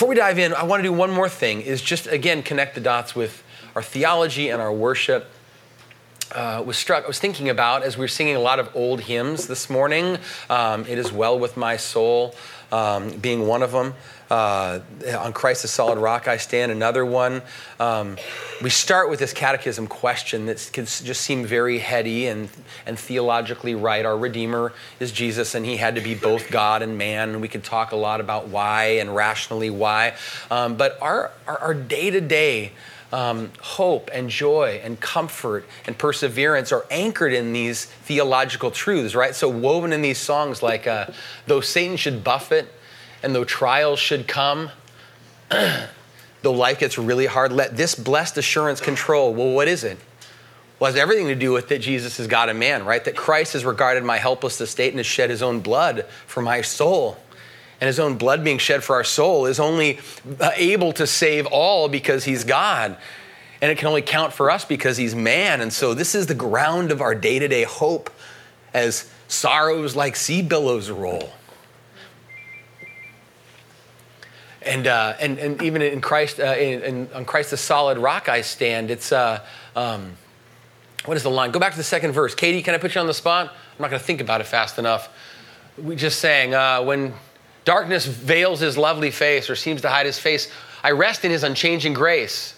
before we dive in, I want to do one more thing is just again connect the dots with our theology and our worship. Uh, was struck, I was thinking about as we were singing a lot of old hymns this morning. Um, it is well with my soul, um, being one of them. Uh, on Christ the solid rock I stand, another one. Um, we start with this catechism question that can just seem very heady and, and theologically right. Our Redeemer is Jesus, and he had to be both God and man. And we could talk a lot about why and rationally why. Um, but our day to day, hope and joy and comfort and perseverance are anchored in these theological truths, right? So, woven in these songs like, uh, though Satan should buffet and though trials should come, though life gets really hard, let this blessed assurance control. Well, what is it? Well, it has everything to do with that Jesus is God and man, right? That Christ has regarded my helpless estate and has shed his own blood for my soul. And his own blood being shed for our soul is only uh, able to save all because he's God. And it can only count for us because he's man. And so this is the ground of our day to day hope as sorrows like sea billows roll. And, uh, and, and even in Christ, uh, in, in, on Christ the solid rock I stand, it's, uh, um, what is the line? Go back to the second verse. Katie, can I put you on the spot? I'm not going to think about it fast enough. We just sang, uh, when darkness veils his lovely face or seems to hide his face, I rest in his unchanging grace.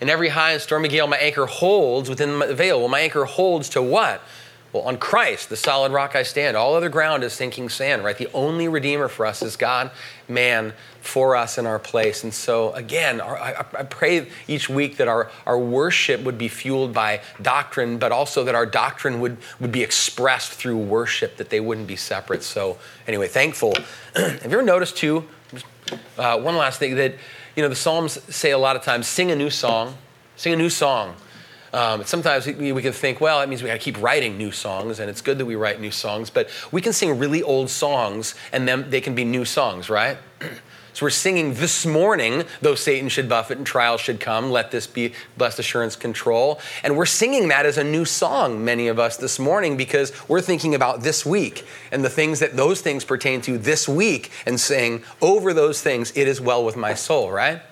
In every high and stormy gale, my anchor holds within the veil. Well, my anchor holds to what? Well, on Christ, the solid rock I stand. All other ground is sinking sand, right? The only Redeemer for us is God, man, for us in our place. And so, again, I, pray each week that our, our worship would be fueled by doctrine, but also that our doctrine would, would be expressed through worship, that they wouldn't be separate. So, anyway, thankful. Have you ever noticed, too, uh, one last thing, that, you know, the Psalms say a lot of times, sing a new song, sing a new song. Um, sometimes we, we can think, well, that means we got to keep writing new songs, and it's good that we write new songs, but we can sing really old songs, and then they can be new songs, right? So we're singing this morning, though Satan should buffet and trials should come, let this be blessed assurance control. And we're singing that as a new song, many of us this morning, because we're thinking about this week and the things that those things pertain to this week and saying, over those things, it is well with my soul, right?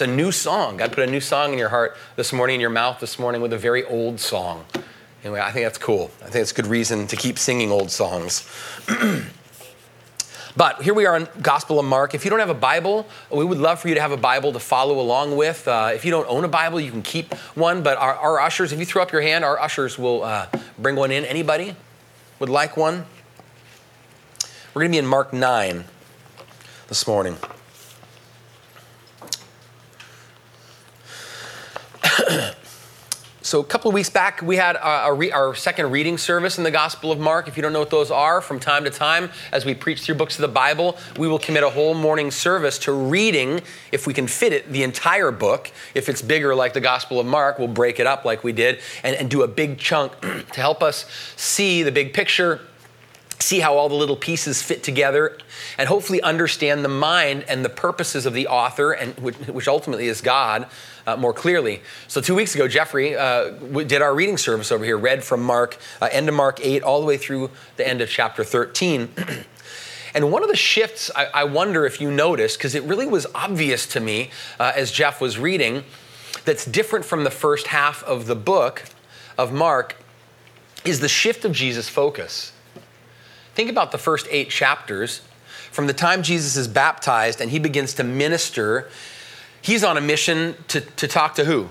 It's a new song. God put a new song in your heart this morning, in your mouth this morning, with a very old song. Anyway, I think that's cool. I think it's good reason to keep singing old songs. But here we are in Gospel of Mark. If you don't have a Bible, we would love for you to have a Bible to follow along with. Uh, if you don't own a Bible, you can keep one. But our, our ushers, if you throw up your hand, our ushers will uh, bring one in. Anybody would like one? We're going to be in Mark 9 this morning. So, a couple of weeks back, we had our, our, second reading service in the Gospel of Mark. If you don't know what those are, from time to time, as we preach through books of the Bible, we will commit a whole morning service to reading, if we can fit it, the entire book. If it's bigger, like the Gospel of Mark, we'll break it up like we did and, and do a big chunk to help us see the big picture, see how all the little pieces fit together, and hopefully understand the mind and the purposes of the author, and which, ultimately is God uh, more clearly. So, two weeks ago, Jeffrey uh, did our reading service over here, read from Mark, uh, end of Mark 8, all the way through the end of chapter 13. and one of the shifts I, I wonder if you noticed, because it really was obvious to me uh, as Jeff was reading, that's different from the first half of the book of Mark, is the shift of Jesus' focus. Think about the first eight chapters. From the time Jesus is baptized and he begins to minister He's on a mission to, to talk to who?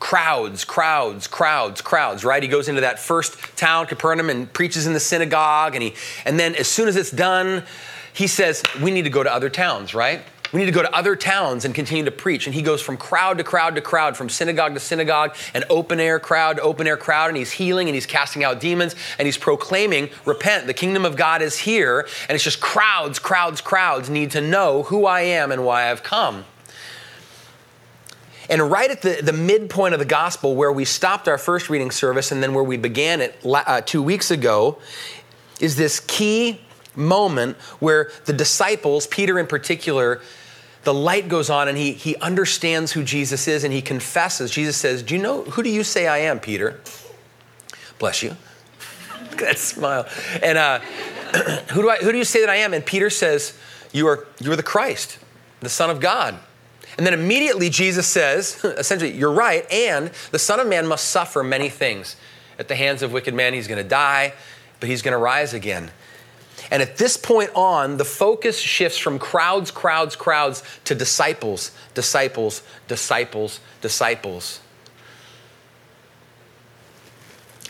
Crowds, crowds, crowds, crowds, right? He goes into that first town, Capernaum, and preaches in the synagogue. And, he, and then as soon as it's done, he says, We need to go to other towns, right? We need to go to other towns and continue to preach. And he goes from crowd to crowd to crowd, from synagogue to synagogue, an open air crowd to open air crowd, and he's healing and he's casting out demons and he's proclaiming, Repent, the kingdom of God is here. And it's just crowds, crowds, crowds need to know who I am and why I've come. And right at the, the midpoint of the gospel, where we stopped our first reading service and then where we began it uh, two weeks ago, is this key moment where the disciples, Peter in particular, the light goes on and he, he understands who Jesus is and he confesses. Jesus says, Do you know, who do you say I am, Peter? Bless you. Look at that smile. And uh, who, do I, who do you say that I am? And Peter says, you are, you are the Christ. the Son of God. And then immediately Jesus says, essentially, you're right, and the Son of Man must suffer many things. At the hands of wicked men, he's going to die, but he's going to rise again. And at this point on, the focus shifts from crowds, crowds, crowds to disciples, disciples, disciples, disciples.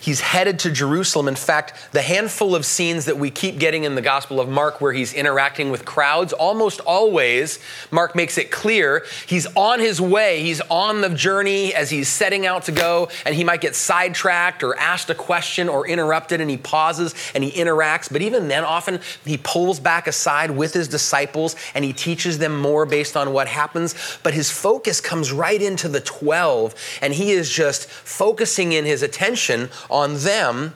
He's headed to Jerusalem. In fact, the handful of scenes that we keep getting in the Gospel of Mark where he's interacting with crowds, almost always, Mark makes it clear he's on his way. He's on the journey as he's setting out to go, and he might get sidetracked or asked a question or interrupted, and he pauses and he interacts. But even then, often he pulls back aside with his disciples and he teaches them more based on what happens. But his focus comes right into the 12, and he is just focusing in his attention on them.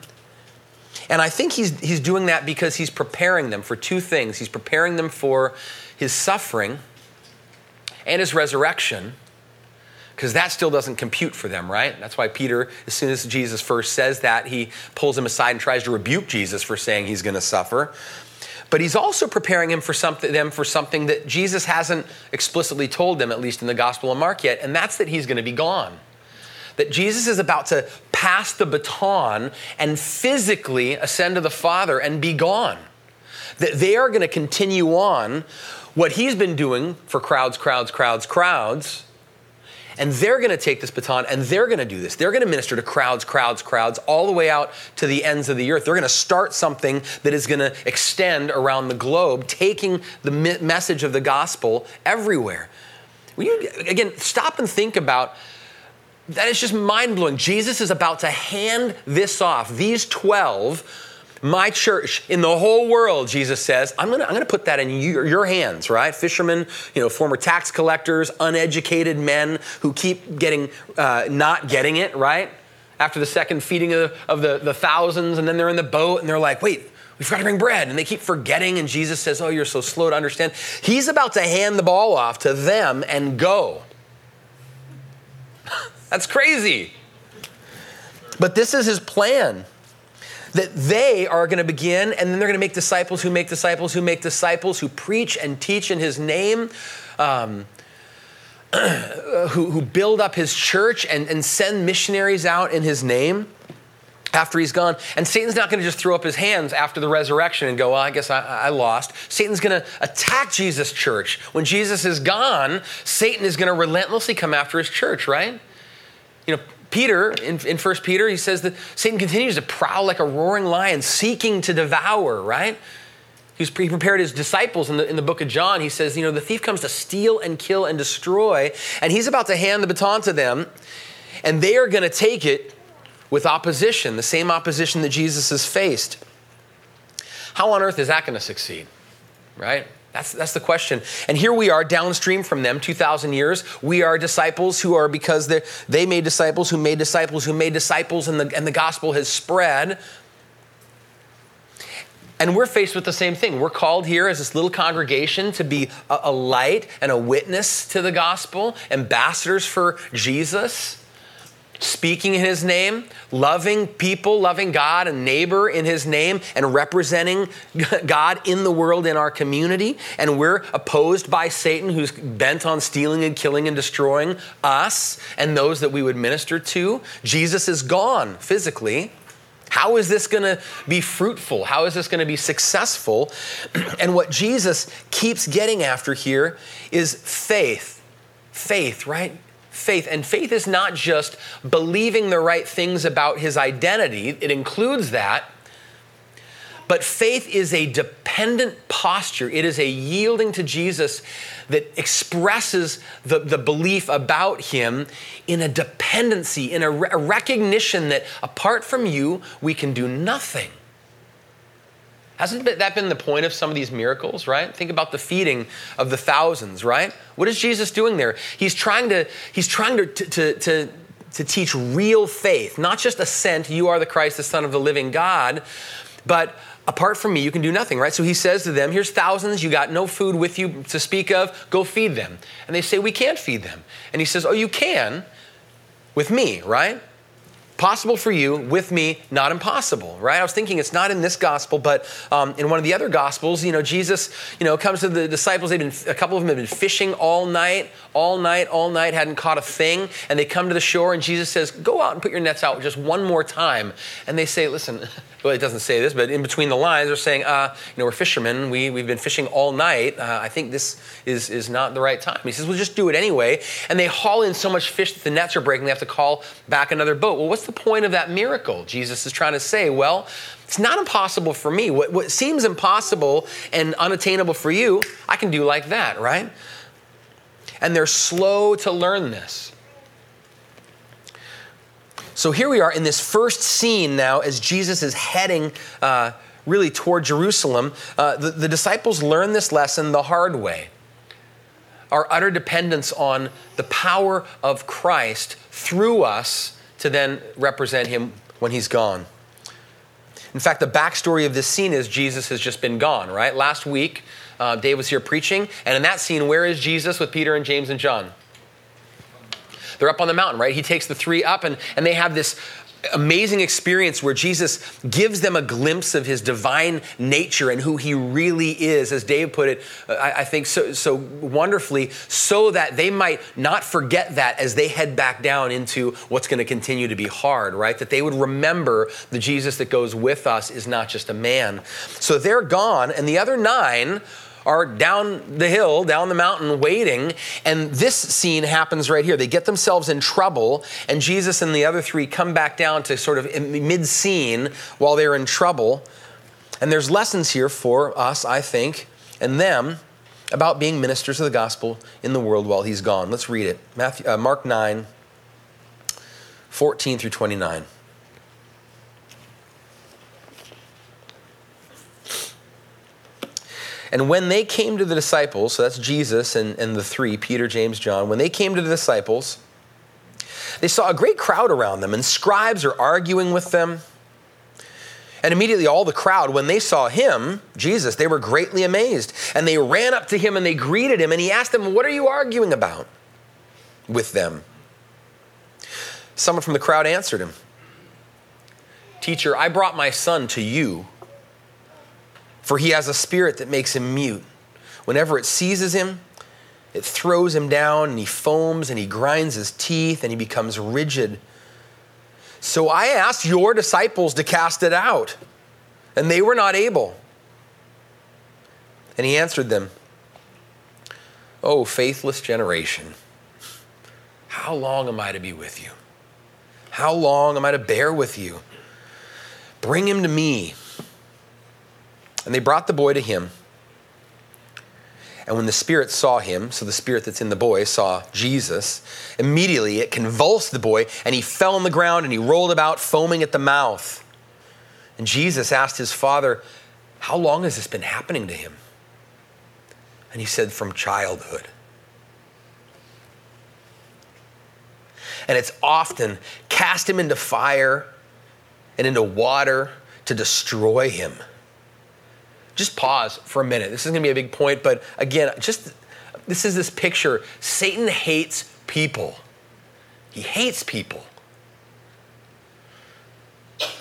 And I think he's, he's doing that because he's preparing them for two things. He's preparing them for his suffering and his resurrection, because that still doesn't compute for them, right? That's why Peter, as soon as Jesus first says that, he pulls him aside and tries to rebuke Jesus for saying he's going to suffer. But he's also preparing him for something, them for something that Jesus hasn't explicitly told them, at least in the Gospel of Mark yet, and that's that he's going to be gone that Jesus is about to pass the baton and physically ascend to the Father and be gone. That they are going to continue on what he's been doing for crowds, crowds, crowds, crowds. And they're going to take this baton and they're going to do this. They're going to minister to crowds, crowds, crowds, all the way out to the ends of the earth. They're going to start something that is going to extend around the globe, taking the message of the gospel everywhere. You, again, stop and think about that is just mind blowing. Jesus is about to hand this off. These 12, my church in the whole world, Jesus says, I'm gonna, I'm gonna put that in your, your, hands, right? Fishermen, you know, former tax collectors, uneducated men who keep getting, uh, not getting it, right? After the second feeding of, of the, the thousands, and then they're in the boat and they're like, wait, we've got to bring bread. And they keep forgetting, and Jesus says, Oh, you're so slow to understand. He's about to hand the ball off to them and go. That's crazy. But this is his plan that they are going to begin and then they're going to make disciples who make disciples who make disciples who preach and teach in his name. Um, who, who build up his church and, and send missionaries out in his name after he's gone. And Satan's not going to just throw up his hands after the resurrection and go, well, I guess I, I lost. Satan's going to attack Jesus' church. When Jesus is gone, Satan is going to relentlessly come after his church, right? You know, Peter, in, in 1 Peter, he says that Satan continues to prowl like a roaring lion, seeking to devour, right? He, was, he prepared his disciples in the, in the book of John. He says, you know, the thief comes to steal and kill and destroy, and he's about to hand the baton to them, and they are going to take it with opposition, the same opposition that Jesus has faced. How on earth is that going to succeed, right? That's, that's the question. And here we are downstream from them, 2,000 years. We are disciples who are because they made disciples who made disciples who made disciples, and the, and the gospel has spread. And we're faced with the same thing. We're called here as this little congregation to be a, a light and a witness to the gospel, ambassadors for Jesus speaking in his name, loving people, loving God and neighbor in his name, and representing God in the world in our community. And we're opposed by Satan, who's bent on stealing and killing and destroying us and those that we would minister to. Jesus is gone physically. How is this going to be fruitful? How is this going to be successful? And what Jesus keeps getting after here is faith. Faith, right? Faith. And faith is not just believing the right things about his identity, it includes that. But faith is a dependent posture. It is a yielding to Jesus that expresses the, the belief about him in a dependency, in a, re- a recognition that apart from you, we can do nothing. Hasn't that been the point of some of these miracles, right? Think about the feeding of the thousands, right? What is Jesus doing there? He's trying to, he's trying to, to, to, to teach real faith, not just assent, you are the Christ, the Son of the living God, but apart from me, you can do nothing, right? So he says to them, Here's thousands, you got no food with you to speak of, go feed them. And they say, We can't feed them. And he says, Oh, you can with me, right? Possible for you with me not impossible right? I was thinking it's not in this gospel but um, in one of the other gospels you know jesus you know comes to the disciples they've been a couple of them have been fishing all night all night all night hadn't caught a thing and they come to the shore and jesus says go out and put your nets out just one more time. And they say listen well it doesn't say this but in between the lines they're saying uh, you know we're fishermen. We, we've been fishing all night. Uh, i think this is, is not the right time. He says well just do it anyway. And they haul in so much fish that the nets are breaking they have to call back another boat. Well what's the point of that miracle? Jesus is trying to say, well, it's not impossible for me. What, what seems impossible and unattainable for you, I can do like that, right? And they're slow to learn this. So here we are in this first scene now as Jesus is heading uh, really toward Jerusalem. Uh, the, the disciples learn this lesson the hard way our utter dependence on the power of Christ through us to then represent him when he's gone. In fact, the backstory of this scene is Jesus has just been gone, right? Last week, uh, Dave was here preaching, and in that scene, where is Jesus with Peter and James and John? They're up on the mountain, right? He takes the three up, and, and they have this amazing experience where Jesus gives them a glimpse of his divine nature and who he really is, as Dave put it, uh, I, I, think so, so wonderfully, so that they might not forget that as they head back down into what's going to continue to be hard, right? That they would remember the Jesus that goes with us is not just a man. So they're gone, and the other nine are down the hill, down the mountain, waiting. And this scene happens right here. They get themselves in trouble, and Jesus and the other three come back down to sort of mid scene while they're in trouble. And there's lessons here for us, I think, and them about being ministers of the gospel in the world while he's gone. Let's read it. Matthew, uh, Mark 9, 14 through 29. And when they came to the disciples, so that's Jesus and, and the three, Peter, James, John, when they came to the disciples, they saw a great crowd around them, and scribes are arguing with them. And immediately, all the crowd, when they saw him, Jesus, they were greatly amazed. And they ran up to him and they greeted him. And he asked them, What are you arguing about with them? Someone from the crowd answered him Teacher, I brought my son to you for he has a spirit that makes him mute. Whenever it seizes him, it throws him down and he foams and he grinds his teeth and he becomes rigid. So I asked your disciples to cast it out, and they were not able. And he answered them, Oh, faithless generation, how long am I to be with you? How long am I to bear with you? Bring him to me. And they brought the boy to him. And when the spirit saw him, so the spirit that's in the boy saw Jesus, immediately it convulsed the boy, and he fell on the ground and he rolled about, foaming at the mouth. And Jesus asked his father, How long has this been happening to him? And he said, From childhood. And it's often cast him into fire and into water to destroy him just pause for a minute. This is going to be a big point, but again, just this is this picture. Satan hates people. He hates people.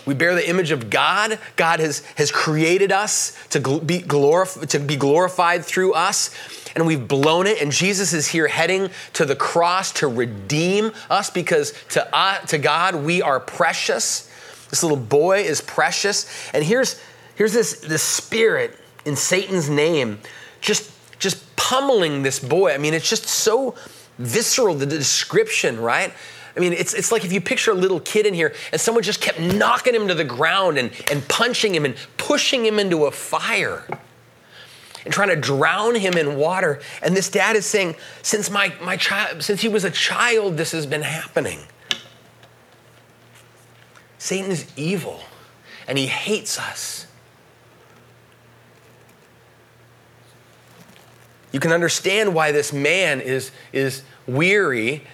We bear the image of God. God has, has created us to be, glorif- to be glorified through us, and we've blown it. And Jesus is here heading to the cross to redeem us because to, uh, to God we are precious. This little boy is precious. And here's, here's this, this spirit in Satan's name just, just pummeling this boy. I mean, it's just so visceral, the description, right? I mean, it's, it's like if you picture a little kid in here and someone just kept knocking him to the ground and, and punching him and pushing him into a fire and trying to drown him in water. And this dad is saying, since my, my child, since he was a child, this has been happening. Satan is evil and he hates us. You can understand why this man is, is weary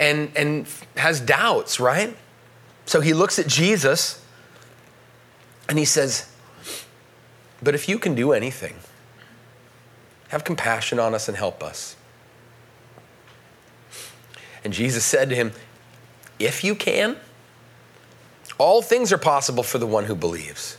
and, and has doubts, right? So he looks at Jesus and he says, But if you can do anything, have compassion on us and help us. And Jesus said to him, If you can, All things are possible for the one who believes.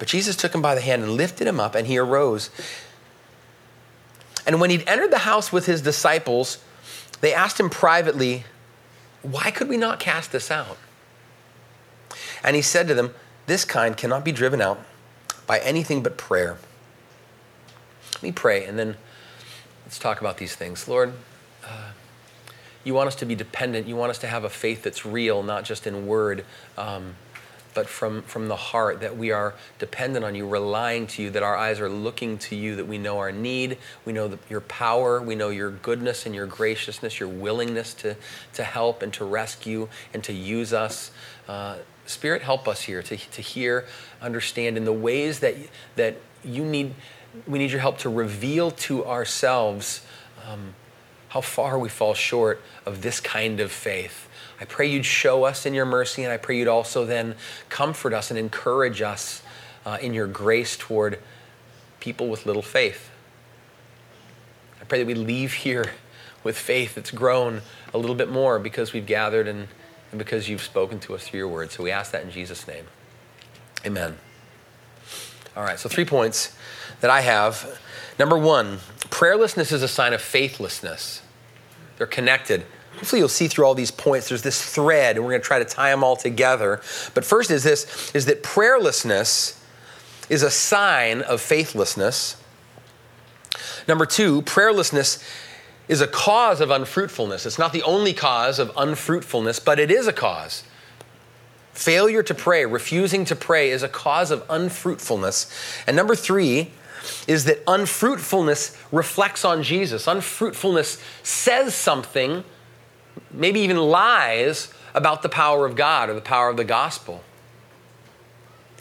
But Jesus took him by the hand and lifted him up, and he arose. And when he'd entered the house with his disciples, they asked him privately, Why could we not cast this out? And he said to them, This kind cannot be driven out by anything but prayer. Let me pray, and then let's talk about these things. Lord, uh, you want us to be dependent. You want us to have a faith that's real, not just in word. Um, but from, from the heart, that we are dependent on you, relying to you, that our eyes are looking to you, that we know our need, we know the, your power, we know your goodness and your graciousness, your willingness to, to help and to rescue and to use us. Uh, Spirit, help us here to, to hear, understand in the ways that, that you need, we need your help to reveal to ourselves um, how far we fall short of this kind of faith I pray you'd show us in your mercy, and I pray you'd also then comfort us and encourage us uh, in your grace toward people with little faith. I pray that we leave here with faith that's grown a little bit more because we've gathered and, and because you've spoken to us through your word. So we ask that in Jesus' name. Amen. All right, so three points that I have. Number one, prayerlessness is a sign of faithlessness. They're connected. Hopefully you'll see through all these points there's this thread and we're going to try to tie them all together. But first is this is that prayerlessness is a sign of faithlessness. Number 2, prayerlessness is a cause of unfruitfulness. It's not the only cause of unfruitfulness, but it is a cause. Failure to pray, refusing to pray, is a cause of unfruitfulness. And number three is that unfruitfulness reflects on Jesus. Unfruitfulness says something maybe even lies about the power of God or the power of the gospel.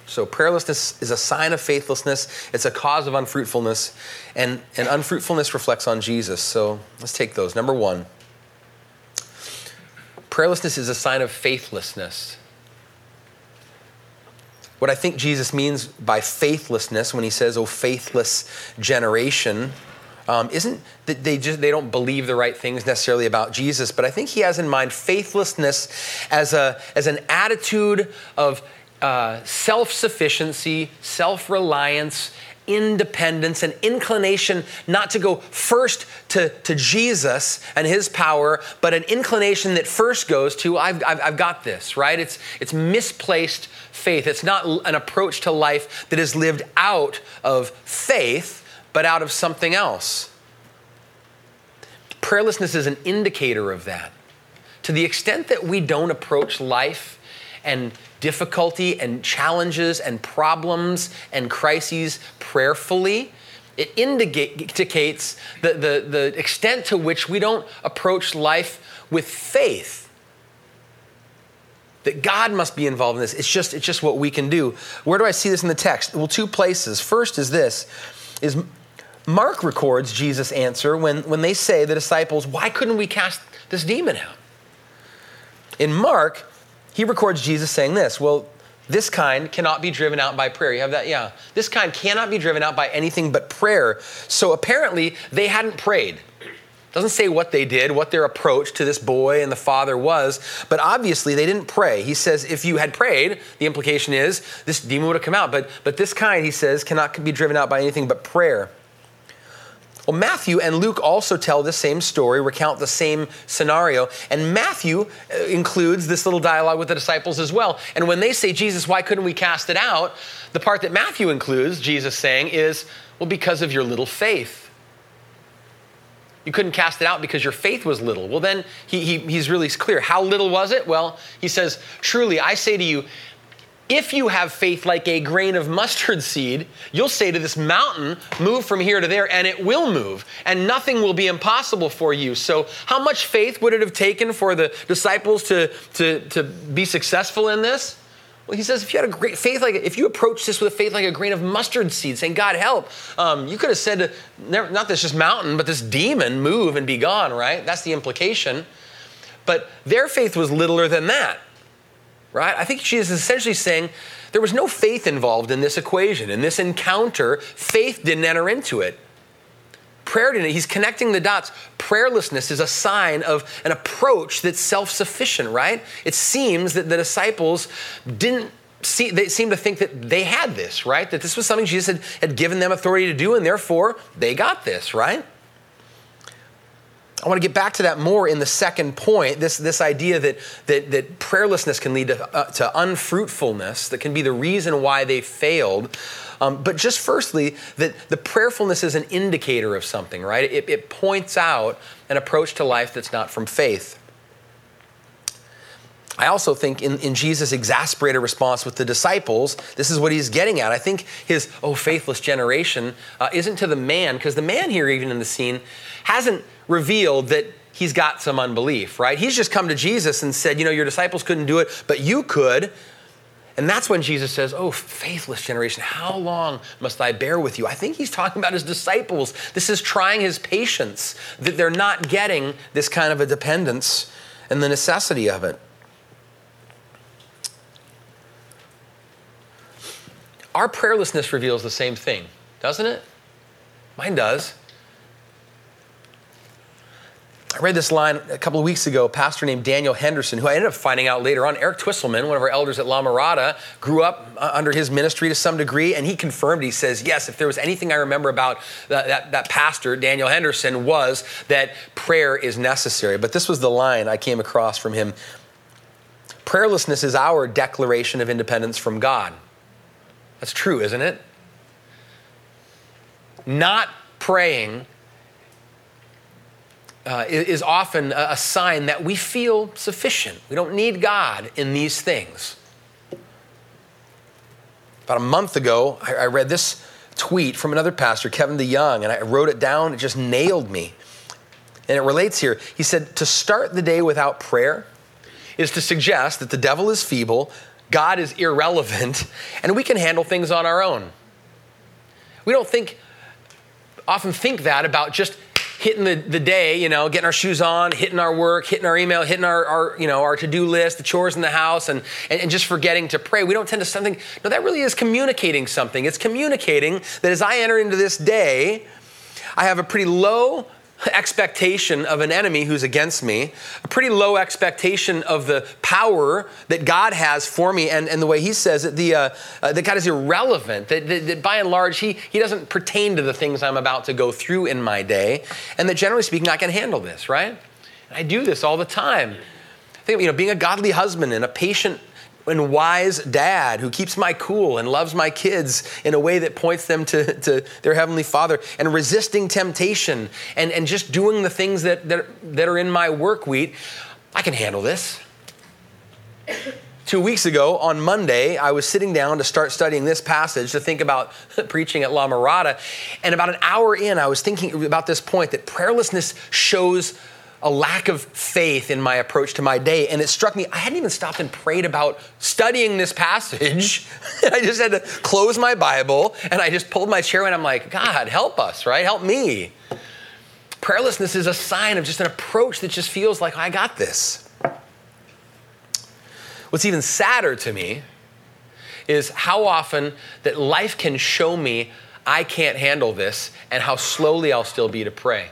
So, prayerlessness is a sign of faithlessness, it's a cause of unfruitfulness, and, and unfruitfulness reflects on Jesus. So, let's take those. Number one prayerlessness is a sign of faithlessness. What I think Jesus means by faithlessness when he says, Oh, faithless generation, um, isn't that they just they don't believe the right things necessarily about Jesus, but I think he has in mind faithlessness as a as an attitude of uh, self sufficiency, self reliance, independence, and inclination not to go first to, to Jesus and his power, but an inclination that first goes to, I've, I've, I've, got this, right? It's, it's misplaced faith. It's not an approach to life that is lived out of faith, but out of something else. Prayerlessness is an indicator of that. To the extent that we don't approach life and difficulty and challenges and problems and crises prayerfully, it indicates the, the, the extent to which we don't approach life with faith that God must be involved in this. It's just, it's just what we can do. Where do I see this in the text? Well, two places. First is this is Mark records Jesus' answer when, when they say, the disciples, why couldn't we cast this demon out? In Mark, he records Jesus saying this, well, this kind cannot be driven out by prayer. You have that? Yeah. This kind cannot be driven out by anything but prayer. So apparently, they hadn't prayed. Doesn't say what they did, what their approach to this boy and the father was, but obviously they didn't pray. He says, if you had prayed, the implication is this demon would have come out. But, but this kind, he says, cannot be driven out by anything but prayer. Well, Matthew and Luke also tell the same story, recount the same scenario. And Matthew uh, includes this little dialogue with the disciples as well. And when they say, Jesus, why couldn't we cast it out? The part that Matthew includes, Jesus saying, is, well, because of your little faith. You couldn't cast it out because your faith was little. Well, then he, he, he's really clear. How little was it? Well, he says, Truly, I say to you, if you have faith like a grain of mustard seed, you'll say to this mountain, Move from here to there, and it will move, and nothing will be impossible for you. So, how much faith would it have taken for the disciples to, to, to be successful in this? Well, he says if you had a great faith like if you approach this with a faith like a grain of mustard seed, saying, "God help," um, you could have said, not this just mountain, but this demon, move and be gone. Right? That's the implication. But their faith was littler than that. Right? I think Jesus is essentially saying there was no faith involved in this equation, in this encounter. Faith didn't enter into it. Prayer didn't. He's connecting the dots. Prayerlessness is a sign of an approach that's self sufficient, right? It seems that the disciples didn't see, they seem to think that they had this, right? That this was something Jesus had, had given them authority to do, and therefore they got this, right? I want to get back to that more in the second point. This, this idea that, that, that prayerlessness can lead to, uh, to unfruitfulness, that can be the reason why they failed. Um, but just firstly, that the prayerfulness is an indicator of something, right? It, it points out an approach to life that's not from faith. I also think in, in Jesus' exasperated response with the disciples, this is what he's getting at. I think his, oh, faithless generation uh, isn't to the man, because the man here, even in the scene, hasn't revealed that he's got some unbelief, right? He's just come to Jesus and said, you know, your disciples couldn't do it, but you could. And that's when Jesus says, Oh, faithless generation, how long must I bear with you? I think he's talking about his disciples. This is trying his patience, that they're not getting this kind of a dependence and the necessity of it. Our prayerlessness reveals the same thing, doesn't it? Mine does. I read this line a couple of weeks ago. A pastor named Daniel Henderson, who I ended up finding out later on, Eric Twisselman, one of our elders at La Mirada, grew up uh, under his ministry to some degree, and he confirmed. He says, "Yes, if there was anything I remember about that, that, that pastor, Daniel Henderson, was that prayer is necessary." But this was the line I came across from him: "Prayerlessness is our declaration of independence from God." That's true, isn't it? Not praying uh, is often a sign that we feel sufficient. We don't need God in these things. About a month ago, I, I read this tweet from another pastor, Kevin DeYoung, and I wrote it down. It just nailed me. And it relates here. He said, To start the day without prayer is to suggest that the devil is feeble, God is irrelevant, and we can handle things on our own. We don't think, often think that about just hitting the, the day, you know, getting our shoes on, hitting our work, hitting our email, hitting our, our you know, our to-do list, the chores in the house, and, and, and just forgetting to pray. We don't tend to something, no, that really is communicating something. It's communicating that as I enter into this day, I have a pretty low expectation of an enemy who's against me, a pretty low expectation of the power that God has for me, and, and the way He says it, the, uh, uh, that God is irrelevant, that, that, that, by and large, he, he doesn't pertain to the things I'm about to go through in my day, and that generally speaking, I can handle this, right? I do this all the time. I think, you know, being a godly husband and a patient and wise dad who keeps my cool and loves my kids in a way that points them to, to their heavenly father and resisting temptation and, and just doing the things that, that, that are in my work week i can handle this. Two weeks ago on monday i was sitting down to start studying this passage to think about preaching at la mirada and about an hour in i was thinking about this point that prayerlessness shows a lack of faith in my approach to my day. And it struck me, I hadn't even stopped and prayed about studying this passage. I just had to close my Bible and I just pulled my chair and I'm like, God, help us, right? Help me. Prayerlessness is a sign of just an approach that just feels like I got this. What's even sadder to me is how often that life can show me I can't handle this and how slowly I'll still be to pray.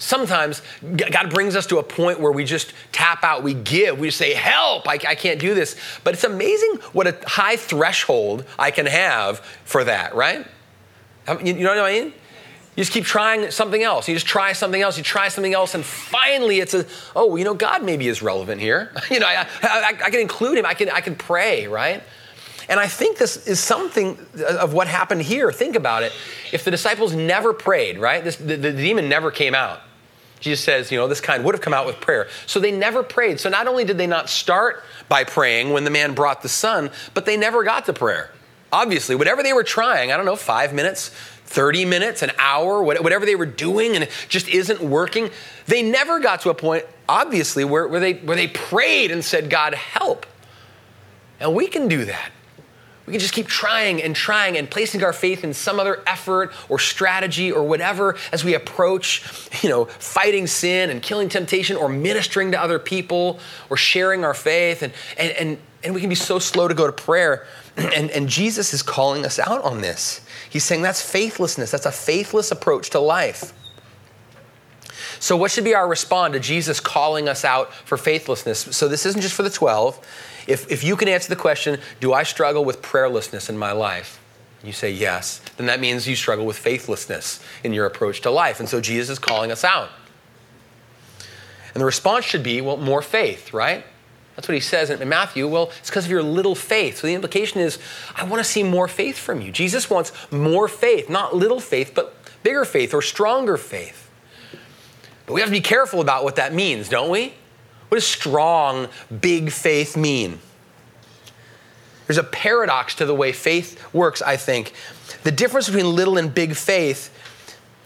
Sometimes God brings us to a point where we just tap out, we give, we say, Help, I, I, can't do this. But it's amazing what a high threshold I can have for that, right? You know what I mean? You just keep trying something else. You just try something else. You try something else, and finally, it's a oh, you know, God maybe is relevant here. you know, I, I, I can include Him. I can I can pray, right? And I think this is something of what happened here. Think about it. If the disciples never prayed, right? This, the, the demon never came out. Jesus says, you know, this kind would have come out with prayer. So they never prayed. So not only did they not start by praying when the man brought the son, but they never got to prayer. Obviously, whatever they were trying, I don't know, five minutes, 30 minutes, an hour, whatever they were doing, and it just isn't working, they never got to a point, obviously, where, where, they, where they prayed and said, God, help. And we can do that. We can just keep trying and trying and placing our faith in some other effort or strategy or whatever as we approach, you know, fighting sin and killing temptation or ministering to other people or sharing our faith. And, and, and, and we can be so slow to go to prayer. And, and Jesus is calling us out on this. He's saying that's faithlessness, that's a faithless approach to life. So, what should be our response to Jesus calling us out for faithlessness? So, this isn't just for the 12. If, if you can answer the question, do I struggle with prayerlessness in my life? You say yes, then that means you struggle with faithlessness in your approach to life. And so Jesus is calling us out. And the response should be, well, more faith, right? That's what he says in Matthew. Well, it's because of your little faith. So the implication is, I want to see more faith from you. Jesus wants more faith, not little faith, but bigger faith or stronger faith. But we have to be careful about what that means, don't we? What does strong, big faith mean? There's a paradox to the way faith works, I think. The difference between little and big faith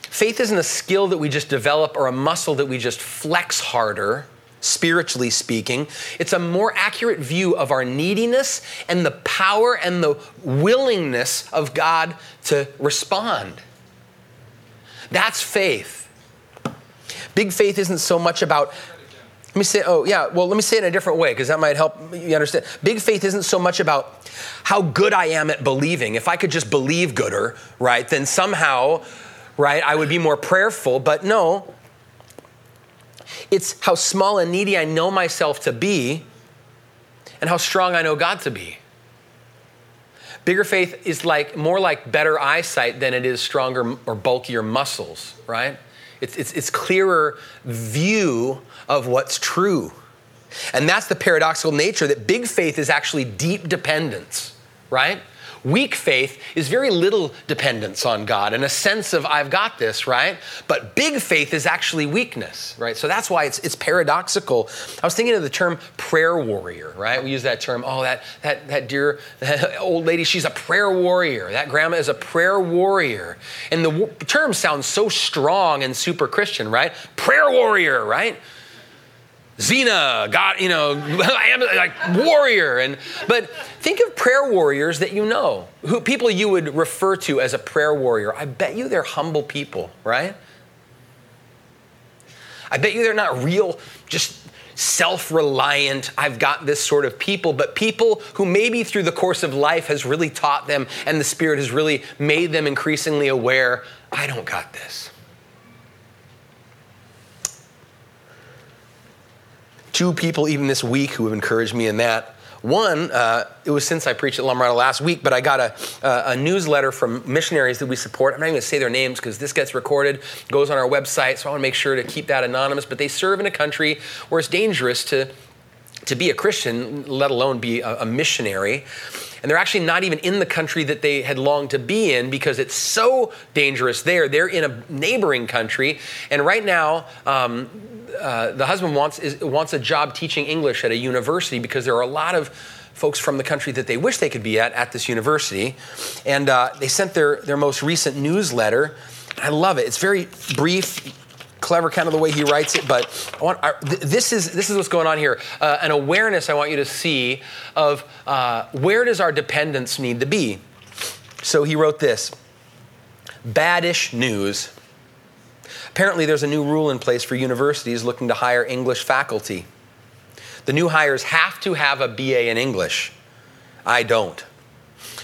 faith isn't a skill that we just develop or a muscle that we just flex harder, spiritually speaking. It's a more accurate view of our neediness and the power and the willingness of God to respond. That's faith. Big faith isn't so much about let me say, oh, yeah, well, let me say it in a different way because that might help you understand. Big faith isn't so much about how good I am at believing. If I could just believe gooder, right, then somehow, right, I would be more prayerful. But no, it's how small and needy I know myself to be and how strong I know God to be. Bigger faith is like more like better eyesight than it is stronger or bulkier muscles, right? It's, it's, it's clearer view of what's true. And that's the paradoxical nature that big faith is actually deep dependence, right? Weak faith is very little dependence on God and a sense of I've got this, right? But big faith is actually weakness, right? So that's why it's, it's paradoxical. I was thinking of the term prayer warrior, right? We use that term. Oh, that that that dear that old lady, she's a prayer warrior. That grandma is a prayer warrior, and the w- term sounds so strong and super Christian, right? Prayer warrior, right? Xena, God, you know, I am like warrior. And but think of prayer warriors that you know, who people you would refer to as a prayer warrior. I bet you they're humble people, right? I bet you they're not real, just self-reliant, I've got this sort of people, but people who maybe through the course of life has really taught them and the Spirit has really made them increasingly aware, I don't got this. Two people even this week who have encouraged me in that. One, uh, it was since I preached at La Mirada last week, but I got a, uh, a newsletter from missionaries that we support. I'm not even going to say their names because this gets recorded, goes on our website, so I want to make sure to keep that anonymous. But they serve in a country where it's dangerous to, to be a Christian, let alone be a, a missionary. And they're actually not even in the country that they had longed to be in because it's so dangerous there. They're in a neighboring country. And right now, um, uh, the husband wants, is, wants a job teaching English at a university because there are a lot of folks from the country that they wish they could be at at this university. And uh, they sent their, their most recent newsletter. I love it. It's very brief, clever kind of the way he writes it, but want, uh, this, is, this is what's going on here. Uh, an awareness I want you to see of uh, where does our dependence need to be. So he wrote this Badish news Apparently, there's a new rule in place for universities looking to hire English faculty. The new hires have to have a BA in English. I don't.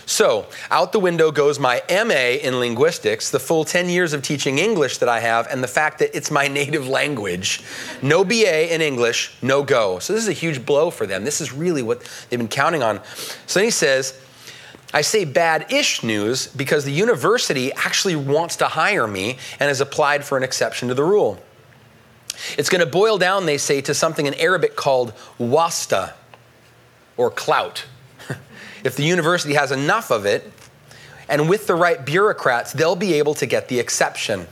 So, out the window goes my MA in linguistics, the full 10 years of teaching English that I have, and the fact that it's my native language. No BA in English, no go. So, this is a huge blow for them. This is really what they've been counting on. So, then he says, I say bad ish news because the university actually wants to hire me and has applied for an exception to the rule. It's going to boil down, they say, to something in Arabic called wasta or clout. if the university has enough of it, and with the right bureaucrats, they'll be able to get the exception.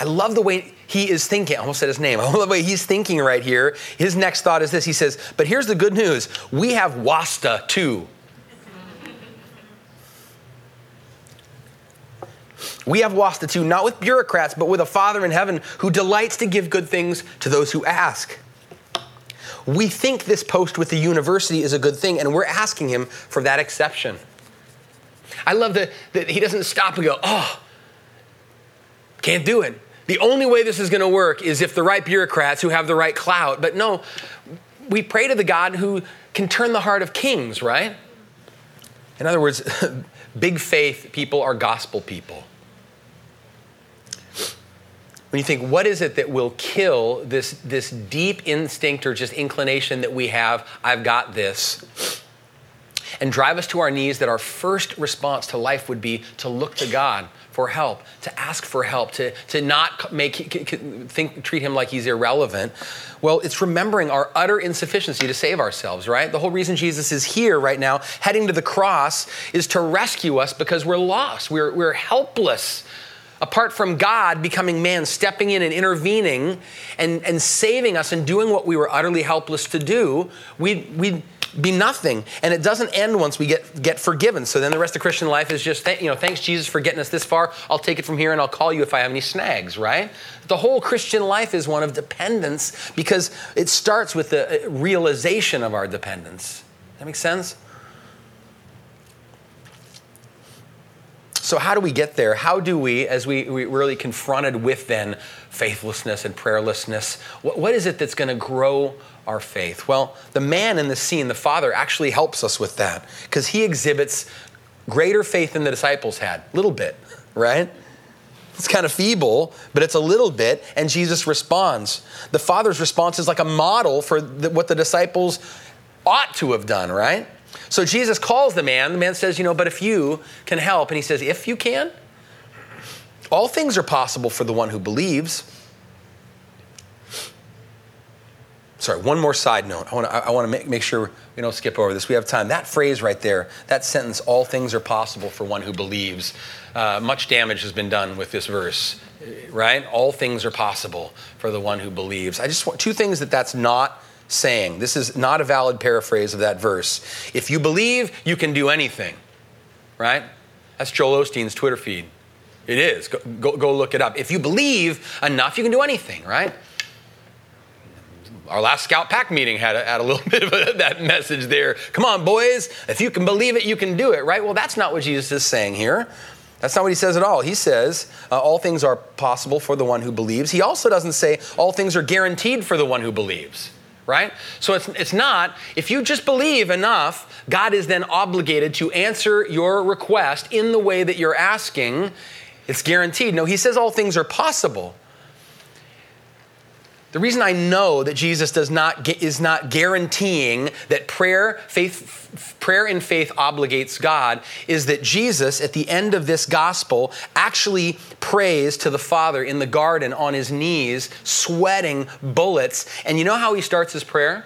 I love the way he is thinking. I almost said his name. I love the way he's thinking right here. His next thought is this He says, But here's the good news we have wasta too. We have wasta too, not with bureaucrats, but with a Father in heaven who delights to give good things to those who ask. we think this post with the university is a good thing, and we're asking him for that exception. I love that, that he doesn't stop and go, oh, can't do it. The only way this is going to work is if the right bureaucrats who have the right clout. But no, we pray to the God who can turn the heart of kings, right? In other words, big faith people are gospel people. When you think, what is it that will kill this, this deep instinct or just inclination that we have, I've got this, and drive us to our knees, that our first response to life would be to look to God for help, to ask for help, to, to not make think, treat him like he's irrelevant. Well, it's remembering our utter insufficiency to save ourselves, right? The whole reason Jesus is here right now, heading to the cross, is to rescue us because we're lost. We're, we're helpless. Apart from God becoming man, stepping in and intervening and, and saving us and doing what we were utterly helpless to do, we, we'd be nothing. And it doesn't end once we get, get forgiven. So then the rest of Christian life is just, you know, thanks Jesus for getting us this far. I'll take it from here and I'll call you if I have any snags, right? The whole Christian life is one of dependence because it starts with the uh, realization of our dependence. That makes sense? So, how do we get there? How do we, as we, we really confronted with then faithlessness and prayerlessness, what, what is it that's going to grow our faith? Well, the man in the scene, the father, actually helps us with that because he exhibits greater faith than the disciples had. A little bit, right? It's kind of feeble, but it's a little bit, and Jesus responds. The Father's response is like a model for the, what the disciples ought to have done, right? So Jesus calls the man. The man says, You know, but if you can help, and he says, If you can, all things are possible for the one who believes. sorry, one more side note. I want to I want to make, make sure we don't skip over this. We have time. That phrase right there, that sentence, all things are possible for one who believes. Uh, much damage has been done with this verse, right? All things are possible for the one who believes. I just want two things that that's not saying. This is not a valid paraphrase of that verse. If you believe, you can do anything, right? That's Joel Osteen's Twitter feed. It is. Go, go, go look it up. If you believe enough, you can do anything, right? our last Scout Pack meeting had a, had a little bit of a, that message there. Come on, boys, if you can believe it, you can do it, right? Well, that's not what Jesus is saying here. That's not what he says at all. He says uh, all things are possible for the one who believes. He also doesn't say all things are guaranteed for the one who believes, right? So it's, it's not, if you just believe enough, God is then obligated to answer your request in the way that you're asking. It's guaranteed. No, he says all things are possible. The reason I know that Jesus does not is not guaranteeing that prayer, faith, prayer in faith obligates God is that Jesus, at the end of this gospel, actually prays to the Father in the garden on his knees, sweating bullets. And you know how he starts his prayer?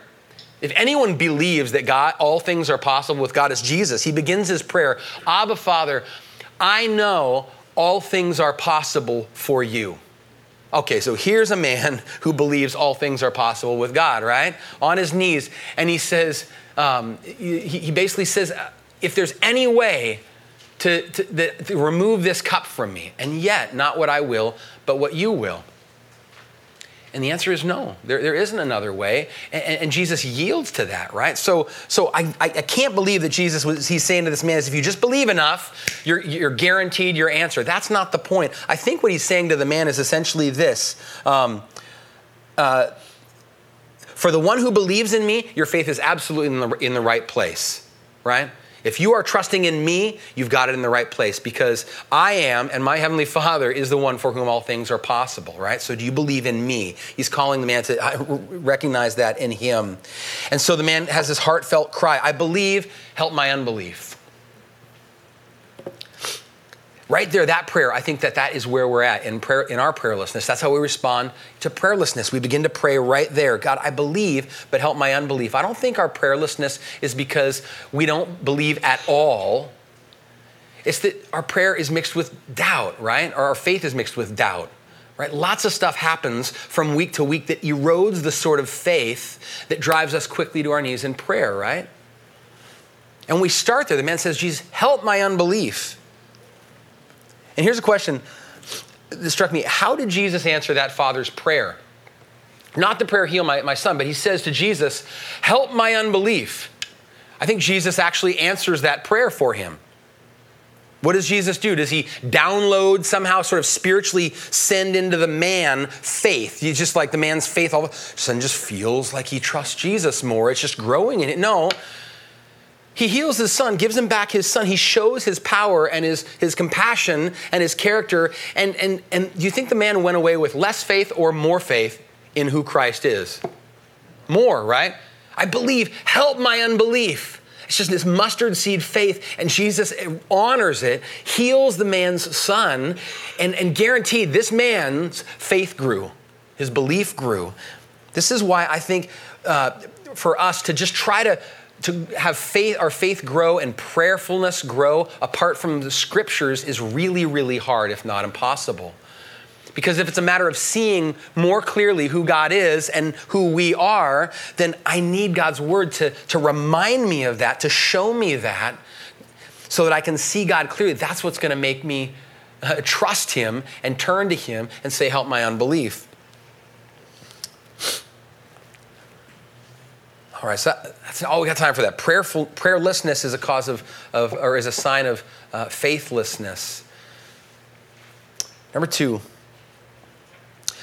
If anyone believes that God, all things are possible with God, it's Jesus. He begins his prayer, Abba Father, I know all things are possible for you. Okay, so here's a man who believes all things are possible with God, right? On his knees. And he says, um, he, he, basically says, if there's any way to, to, to remove this cup from me, and yet not what I will, but what you will. And the answer is no. There, there isn't another way. And, and, Jesus yields to that, right? So, so I, I can't believe that Jesus was, he's saying to this man is if you just believe enough, you're, you're guaranteed your answer. That's not the point. I think what he's saying to the man is essentially this. Um, uh, for the one who believes in me, your faith is absolutely in the, in the right place, right? If you are trusting in me, you've got it in the right place because I am, and my Heavenly Father is the one for whom all things are possible, right? So do you believe in me? He's calling the man to recognize that in him. And so the man has this heartfelt cry I believe, help my unbelief right there that prayer i think that that is where we're at in prayer in our prayerlessness. That's how we respond to prayerlessness. We begin to pray right there. God i believe but help my unbelief. I don't think our prayerlessness is because we don't believe at all. It's that our prayer is mixed with doubt right? Or our faith is mixed with doubt right? Lots of stuff happens from week to week that erodes the sort of faith that drives us quickly to our knees in prayer right? And we start there. The man says jesus help my unbelief and here's a question that struck me How did Jesus answer that father's prayer? Not the prayer, heal my, my son, but he says to Jesus, help my unbelief. I think Jesus actually answers that prayer for him. What does Jesus do? Does he download somehow, sort of spiritually send into the man faith? He's just like the man's faith all of a sudden just feels like he trusts Jesus more. It's just growing in it. No. He heals his son, gives him back his son. He shows his power and his, his compassion and his character. And, and, and do you think the man went away with less faith or more faith in who Christ is? More, right? I believe, help my unbelief. It's just this mustard seed faith, and Jesus honors it, heals the man's son, and, and guaranteed this man's faith grew. His belief grew. This is why I think uh, for us to just try to to have faith, our faith grow and prayerfulness grow apart from the scriptures is really, really hard, if not impossible. Because if it's a matter of seeing more clearly who God is and who we are, then I need God's word to, to remind me of that, to show me that, so that I can see God clearly. That's what's going to make me uh, trust Him and turn to Him and say, Help my unbelief. All right, so that's all we got time for that. Prayerful, prayerlessness is a cause of, of or is a sign of uh, faithlessness. Number two,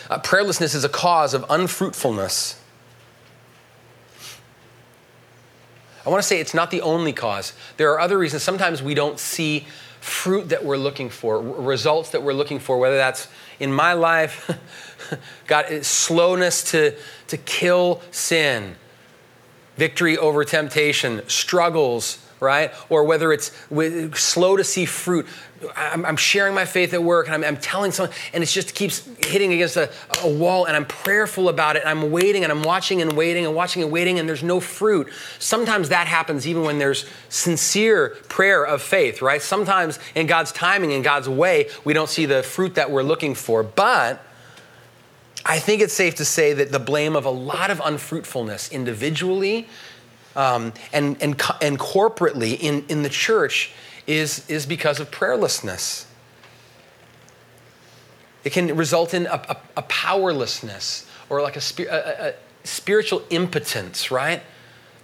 uh, prayerlessness is a cause of unfruitfulness. I want to say it's not the only cause. There are other reasons. Sometimes we don't see fruit that we're looking for, results that we're looking for, whether that's in my life, God, slowness to, to kill sin, victory over temptation, struggles, right? Or whether it's slow to see fruit. I'm, sharing my faith at work and I'm, I'm, telling someone, and it just keeps hitting against a, a wall, and I'm prayerful about it, and I'm waiting and I'm watching and waiting and watching and waiting, and there's no fruit. Sometimes that happens even when there's sincere prayer of faith, right? Sometimes in God's timing, in God's way, we don't see the fruit that we're looking for. But I think it's safe to say that the blame of a lot of unfruitfulness individually um, and, and, and corporately in, in the church is, is because of prayerlessness. It can result in a, a, a powerlessness or like a, a, spiritual impotence, right?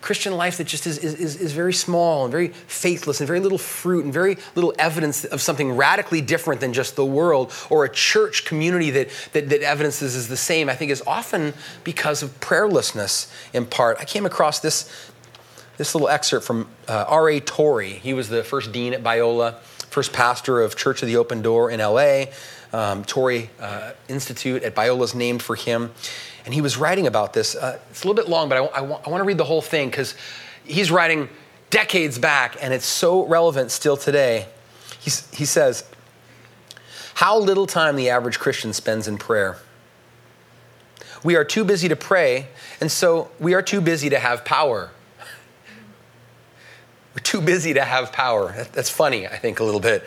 Christian life that just is, is, is very small and very faithless and very little fruit and very little evidence of something radically different than just the world or a church community that, that, that evidences is the same, I think is often because of prayerlessness in part. I came across this this little excerpt from uh, R.A. Torrey. He was the first dean at Biola, first pastor of Church of the Open Door in L.A. Um, Torrey uh, Institute at Biola is named for him. And he was writing about this. Uh, it's a little bit long, but I, I, I want to read the whole thing because he's writing decades back and it's so relevant still today. He's, he says, How little time the average Christian spends in prayer. We are too busy to pray, and so we are too busy to have power. We're too busy to have power. That's funny, I think, a little bit.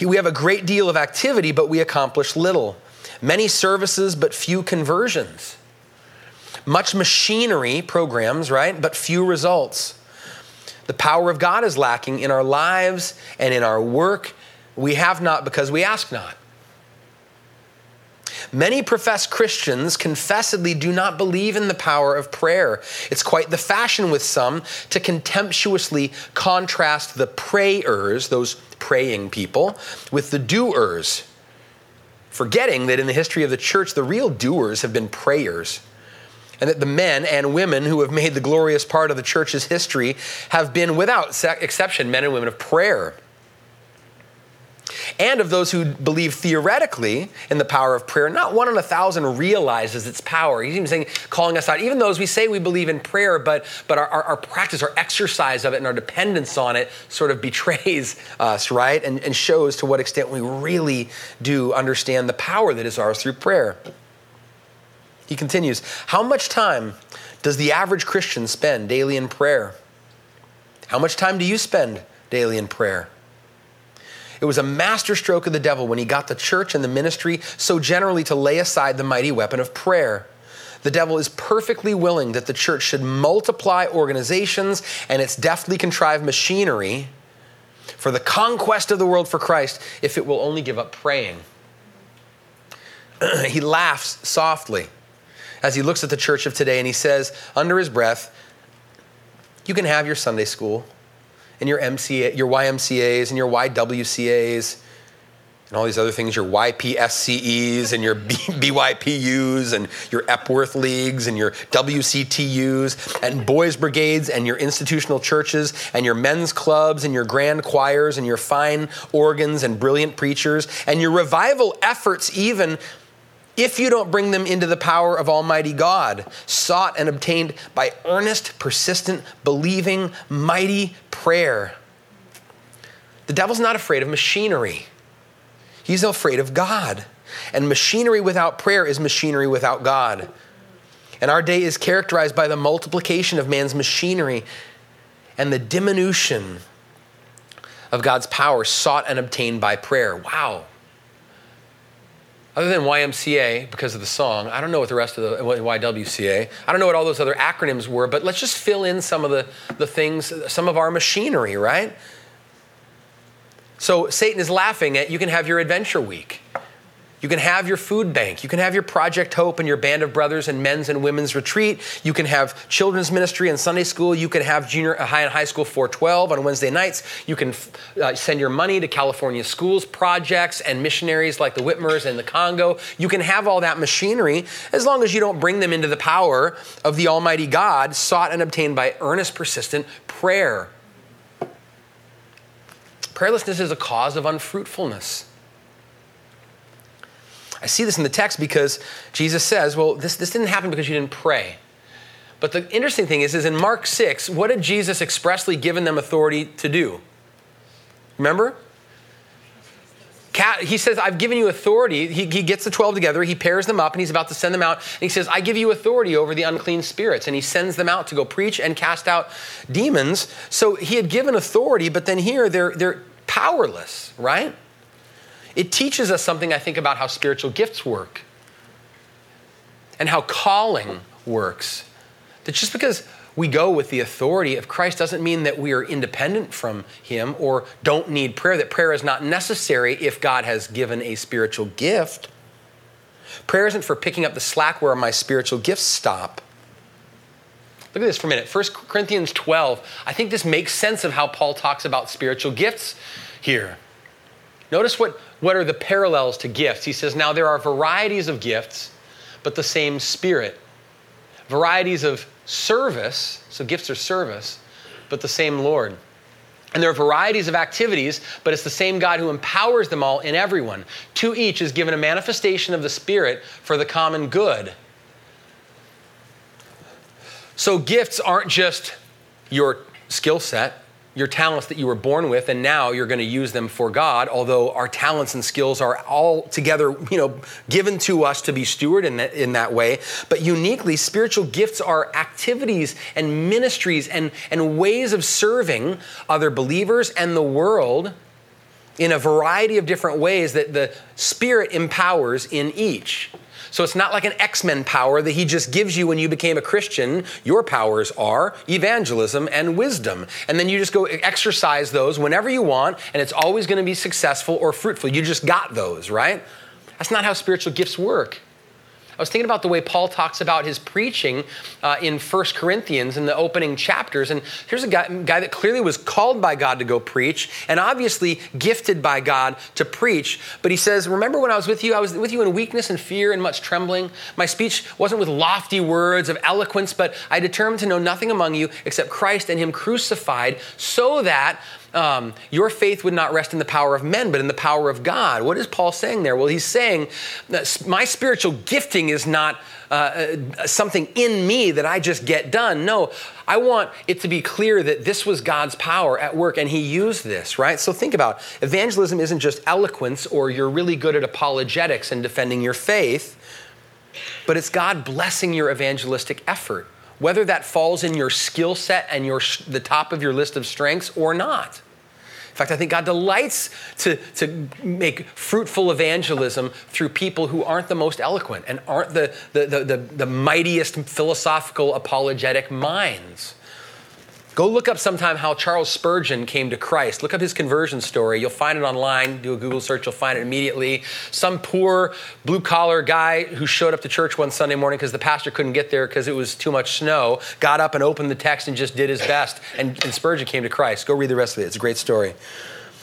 We have a great deal of activity, but we accomplish little. Many services, but few conversions. Much machinery programs, right? But few results. The power of God is lacking in our lives and in our work. We have not because we ask not. Many professed Christians confessedly do not believe in the power of prayer. It's quite the fashion with some to contemptuously contrast the prayers, those praying people, with the doers, forgetting that in the history of the church, the real doers have been prayers and that the men and women who have made the glorious part of the church's history have been, without exception, men and women of prayer and of those who believe theoretically in the power of prayer. Not one in a thousand realizes its power. He's even saying, calling us out. Even those we say we believe in prayer, but but our, our, our, practice, our exercise of it, and our dependence on it sort of betrays us, right? And, and shows to what extent we really do understand the power that is ours through prayer. He continues, How much time does the average Christian spend daily in prayer? How much time do you spend daily in prayer? It was a masterstroke of the devil when he got the church and the ministry so generally to lay aside the mighty weapon of prayer. The devil is perfectly willing that the church should multiply organizations and its deftly contrived machinery for the conquest of the world for Christ if it will only give up praying. he laughs softly as he looks at the church of today and he says, under his breath, you can have your Sunday school and your MCA, your YMCAs and your YWCAs and all these other things, your YPSCEs and your BYPUs and your Epworth leagues and your WCTUs and boys brigades and your institutional churches and your men's clubs and your grand choirs and your fine organs and brilliant preachers and your revival efforts, even if you don't bring them into the power of Almighty God, sought and obtained by earnest, persistent, believing, mighty prayer. The devil's not afraid of machinery. He's afraid of God. And machinery without prayer is machinery without God. And our day is characterized by the multiplication of man's machinery and the diminution of God's power sought and obtained by prayer. Wow. Other than YMCA, because of the song, I don't know what the rest of the YWCA, I don't know what all those other acronyms were, but let's just fill in some of the, the things, some of our machinery, right? So Satan is laughing at you can have your adventure week. You can have your food bank. You can have your Project Hope and your Band of Brothers and men's and women's retreat. You can have children's ministry and Sunday school. You can have junior high and high school 412 on Wednesday nights. You can uh, send your money to California schools, projects, and missionaries like the Whitmers and the Congo. You can have all that machinery as long as you don't bring them into the power of the Almighty God, sought and obtained by earnest, persistent prayer. Prayerlessness is a cause of unfruitfulness. I see this in the text because Jesus says, well, this, this didn't happen because you didn't pray. But the interesting thing is, is in Mark 6, what did Jesus expressly given them authority to do? Remember? He says, I've given you authority. He, he, gets the 12 together, he pairs them up, and he's about to send them out. And he says, I give you authority over the unclean spirits. And he sends them out to go preach and cast out demons. So he had given authority, but then here they're, they're powerless, right? It teaches us something, I think, about how spiritual gifts work and how calling works. That just because we go with the authority of Christ doesn't mean that we are independent from Him or don't need prayer, that prayer is not necessary if God has given a spiritual gift. Prayer isn't for picking up the slack where my spiritual gifts stop. Look at this for a minute. 1 Corinthians 12. I think this makes sense of how Paul talks about spiritual gifts here. Notice what, what are the parallels to gifts. He says, Now there are varieties of gifts, but the same Spirit. Varieties of service, so gifts are service, but the same Lord. And there are varieties of activities, but it's the same God who empowers them all in everyone. To each is given a manifestation of the Spirit for the common good. So gifts aren't just your skill set, your talents that you were born with and now you're going to use them for God although our talents and skills are all together you know given to us to be steward in that, in that way. But uniquely spiritual gifts are activities and ministries and, and ways of serving other believers and the world in a variety of different ways that the spirit empowers in each so it's not like an X Men power that He just gives you when you became a Christian. Your powers are evangelism and wisdom. And then you just go exercise those whenever you want, and it's always going to be successful or fruitful. You just got those, right? That's not how spiritual gifts work. I was thinking about the way Paul talks about his preaching uh, in 1 Corinthians in the opening chapters. And here's a guy, guy, that clearly was called by God to go preach and obviously gifted by God to preach. But he says, Remember when I was with you? I was with you in weakness and fear and much trembling. My speech wasn't with lofty words of eloquence, but I determined to know nothing among you except Christ and Him crucified, so that um, your faith would not rest in the power of men, but in the power of God. What is Paul saying there? Well, he's saying that my spiritual gifting is not uh, uh, something in me that I just get done. No, I want it to be clear that this was God's power at work and he used this, right? So think about it. evangelism isn't just eloquence or you're really good at apologetics and defending your faith, but it's God blessing your evangelistic effort whether that falls in your skill set and your, the top of your list of strengths or not. In fact, I think God delights to, to make fruitful evangelism through people who aren't the most eloquent and aren't the, the, the, the, the mightiest philosophical apologetic minds. Go look up sometime how Charles Spurgeon came to Christ. Look up his conversion story. You'll find it online. Do a Google search, you'll find it immediately. Some poor blue collar guy who showed up to church one Sunday morning because the pastor couldn't get there because it was too much snow got up and opened the text and just did his best. And, and Spurgeon came to Christ. Go read the rest of it. It's a great story.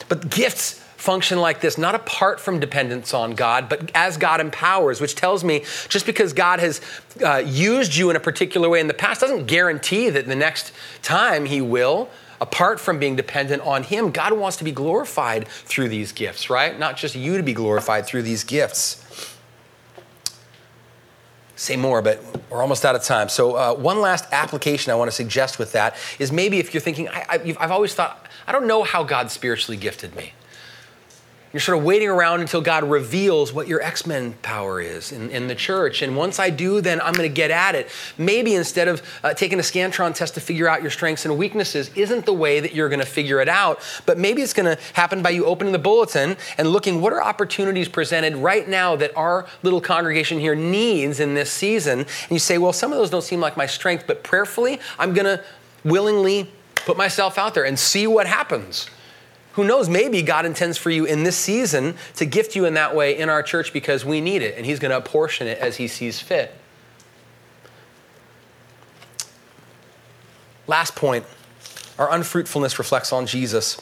But gifts function like this, not apart from dependence on God, but as God empowers, which tells me just because God has uh, used you in a particular way in the past doesn't guarantee that the next time He will. Apart from being dependent on Him, God wants to be glorified through these gifts, right? Not just you to be glorified through these gifts say more, but we're almost out of time. So, uh, one last application I want to suggest with that is maybe if you're thinking, I, have always thought, I don't know how God spiritually gifted me. You're sort of waiting around until God reveals what your X Men power is in, in, the church. And once I do, then I'm going to get at it. Maybe instead of uh, taking a Scantron test to figure out your strengths and weaknesses, isn't the way that you're going to figure it out. But maybe it's going to happen by you opening the bulletin and looking what are opportunities presented right now that our little congregation here needs in this season. And you say, well, some of those don't seem like my strength, but prayerfully, I'm going to willingly put myself out there and see what happens. Who knows, maybe God intends for you in this season to gift you in that way in our church because we need it, and He's going to apportion it as He sees fit. Last point our unfruitfulness reflects on Jesus.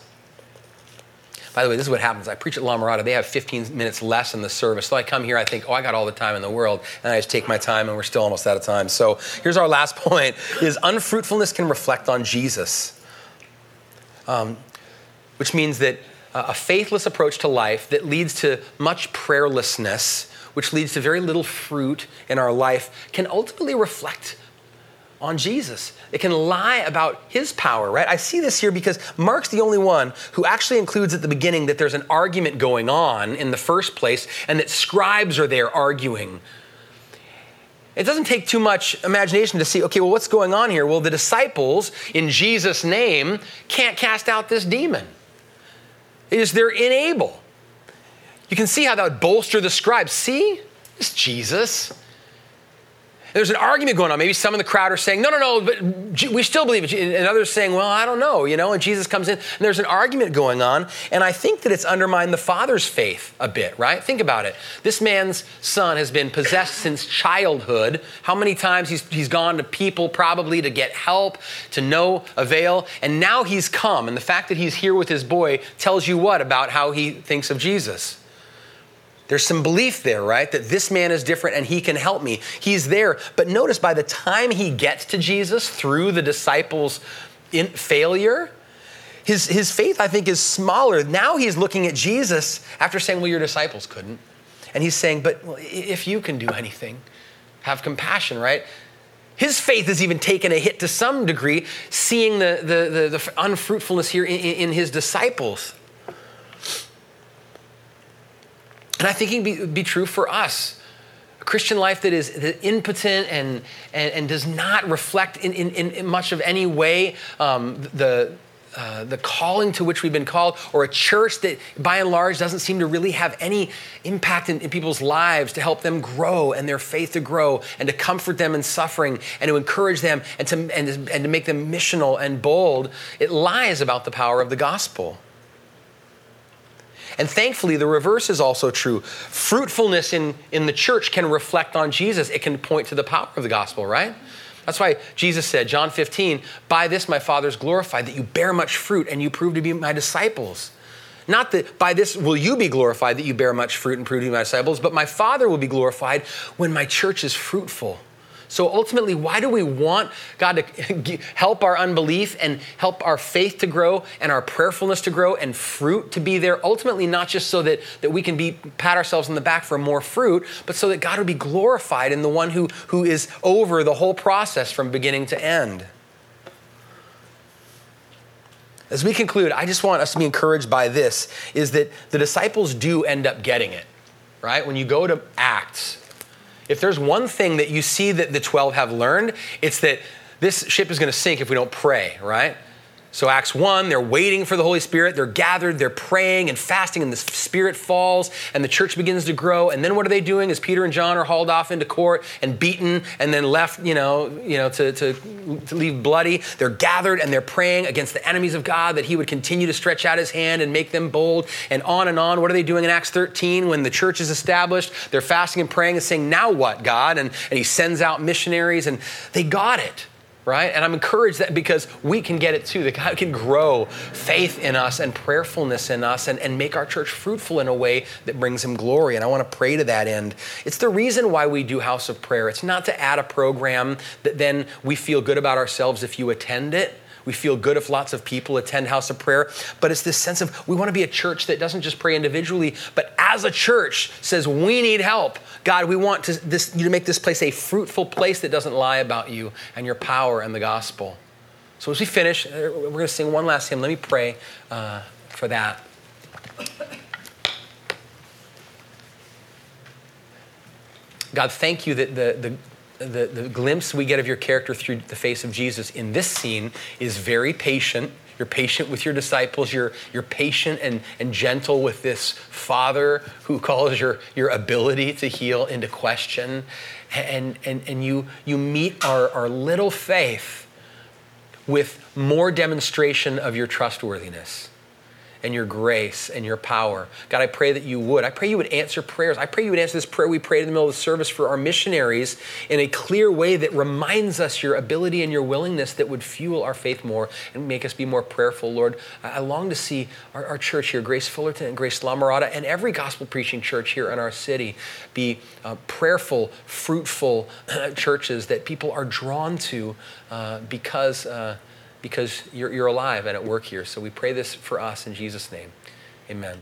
By the way, this is what happens. I preach at La Mirada. They have 15 minutes less in the service. So I come here, I think, oh, I got all the time in the world. And I just take my time, and we're still almost out of time. So here's our last point is unfruitfulness can reflect on Jesus. Um, which means that uh, a faithless approach to life that leads to much prayerlessness, which leads to very little fruit in our life, can ultimately reflect on Jesus. It can lie about his power, right? I see this here because Mark's the only one who actually includes at the beginning that there's an argument going on in the first place and that scribes are there arguing. It doesn't take too much imagination to see, okay, well, what's going on here? Well, the disciples, in Jesus' name, can't cast out this demon is they're unable. You can see how that would bolster the scribes. See, it's Jesus. There's an argument going on. Maybe some in the crowd are saying, no, no, no, but we still believe it. And others saying, well, I don't know, you know, and Jesus comes in and there's an argument going on. And I think that it's undermined the father's faith a bit, right? Think about it. This man's son has been possessed since childhood. How many times he's, he's gone to people probably to get help, to no avail. And now he's come. And the fact that he's here with his boy tells you what about how he thinks of Jesus? There's some belief there, right? That this man is different and he can help me. He's there. But notice by the time he gets to Jesus through the disciples' in failure, his, his faith, I think, is smaller. Now he's looking at Jesus after saying, Well, your disciples couldn't. And he's saying, But if you can do anything, have compassion, right? His faith has even taken a hit to some degree, seeing the, the, the, the unfruitfulness here in, in his disciples. And I think it be, be true for us. A Christian life that is impotent and, and, and does not reflect in, in, in much of any way um, the, uh, the calling to which we've been called, or a church that by and large doesn't seem to really have any impact in, in, people's lives to help them grow and their faith to grow and to comfort them in suffering and to encourage them and to, and, and to make them missional and bold, it lies about the power of the gospel. And thankfully, the reverse is also true. Fruitfulness in, in the church can reflect on Jesus, it can point to the power of the gospel, right? That's why Jesus said, John 15, by this my Father is glorified, that you bear much fruit and you prove to be my disciples. Not that by this will you be glorified that you bear much fruit and prove to be my disciples, but my Father will be glorified when my church is fruitful. So ultimately, why do we want God to help our unbelief and help our faith to grow and our prayerfulness to grow and fruit to be there? Ultimately, not just so that, that we can be pat ourselves on the back for more fruit, but so that God would be glorified in the one who, who is over the whole process from beginning to end. As we conclude, I just want us to be encouraged by this is that the disciples do end up getting it, right? When you go to Acts, if there's one thing that you see that the 12 have learned, it's that this ship is going to sink if we don't pray, right? So, Acts 1, they're waiting for the Holy Spirit. They're gathered, they're praying and fasting, and the Spirit falls, and the church begins to grow. And then what are they doing as Peter and John are hauled off into court and beaten and then left, you know, you know to, to, to leave bloody? They're gathered and they're praying against the enemies of God that He would continue to stretch out His hand and make them bold, and on and on. What are they doing in Acts 13 when the church is established? They're fasting and praying and saying, Now what, God? And, and He sends out missionaries, and they got it right? And I'm encouraged that because we can get it too, that God can grow faith in us and prayerfulness in us and, and make our church fruitful in a way that brings Him glory. And I want to pray to that end. It's the reason why we do House of Prayer. It's not to add a program that then we feel good about ourselves if you attend it. We feel good if lots of people attend House of Prayer, but it's this sense of we want to be a church that doesn't just pray individually, but as a church says we need help. God, we want to, this, you to make this place a fruitful place that doesn't lie about you and your power and the gospel. So as we finish, uh, we're going to sing one last hymn. Let me pray uh, for that. God, thank you that the, the the, the glimpse we get of your character through the face of Jesus in this scene is very patient. You're patient with your disciples. You're, you're patient and, and gentle with this Father who calls your, your ability to heal into question. And, and, and you, you meet our, our little faith with more demonstration of your trustworthiness and your grace and your power. God, I pray that you would. I pray you would answer prayers. I pray you would answer this prayer we prayed in the middle of the service for our missionaries in a clear way that reminds us your ability and your willingness that would fuel our faith more and make us be more prayerful. Lord, I long to see our, our church here, Grace Fullerton and Grace La Mirada, and every gospel preaching church here in our city be uh, prayerful, fruitful churches that people are drawn to uh, because. Uh, because you're, you're alive and at work here. So we pray this for us in Jesus' name. Amen.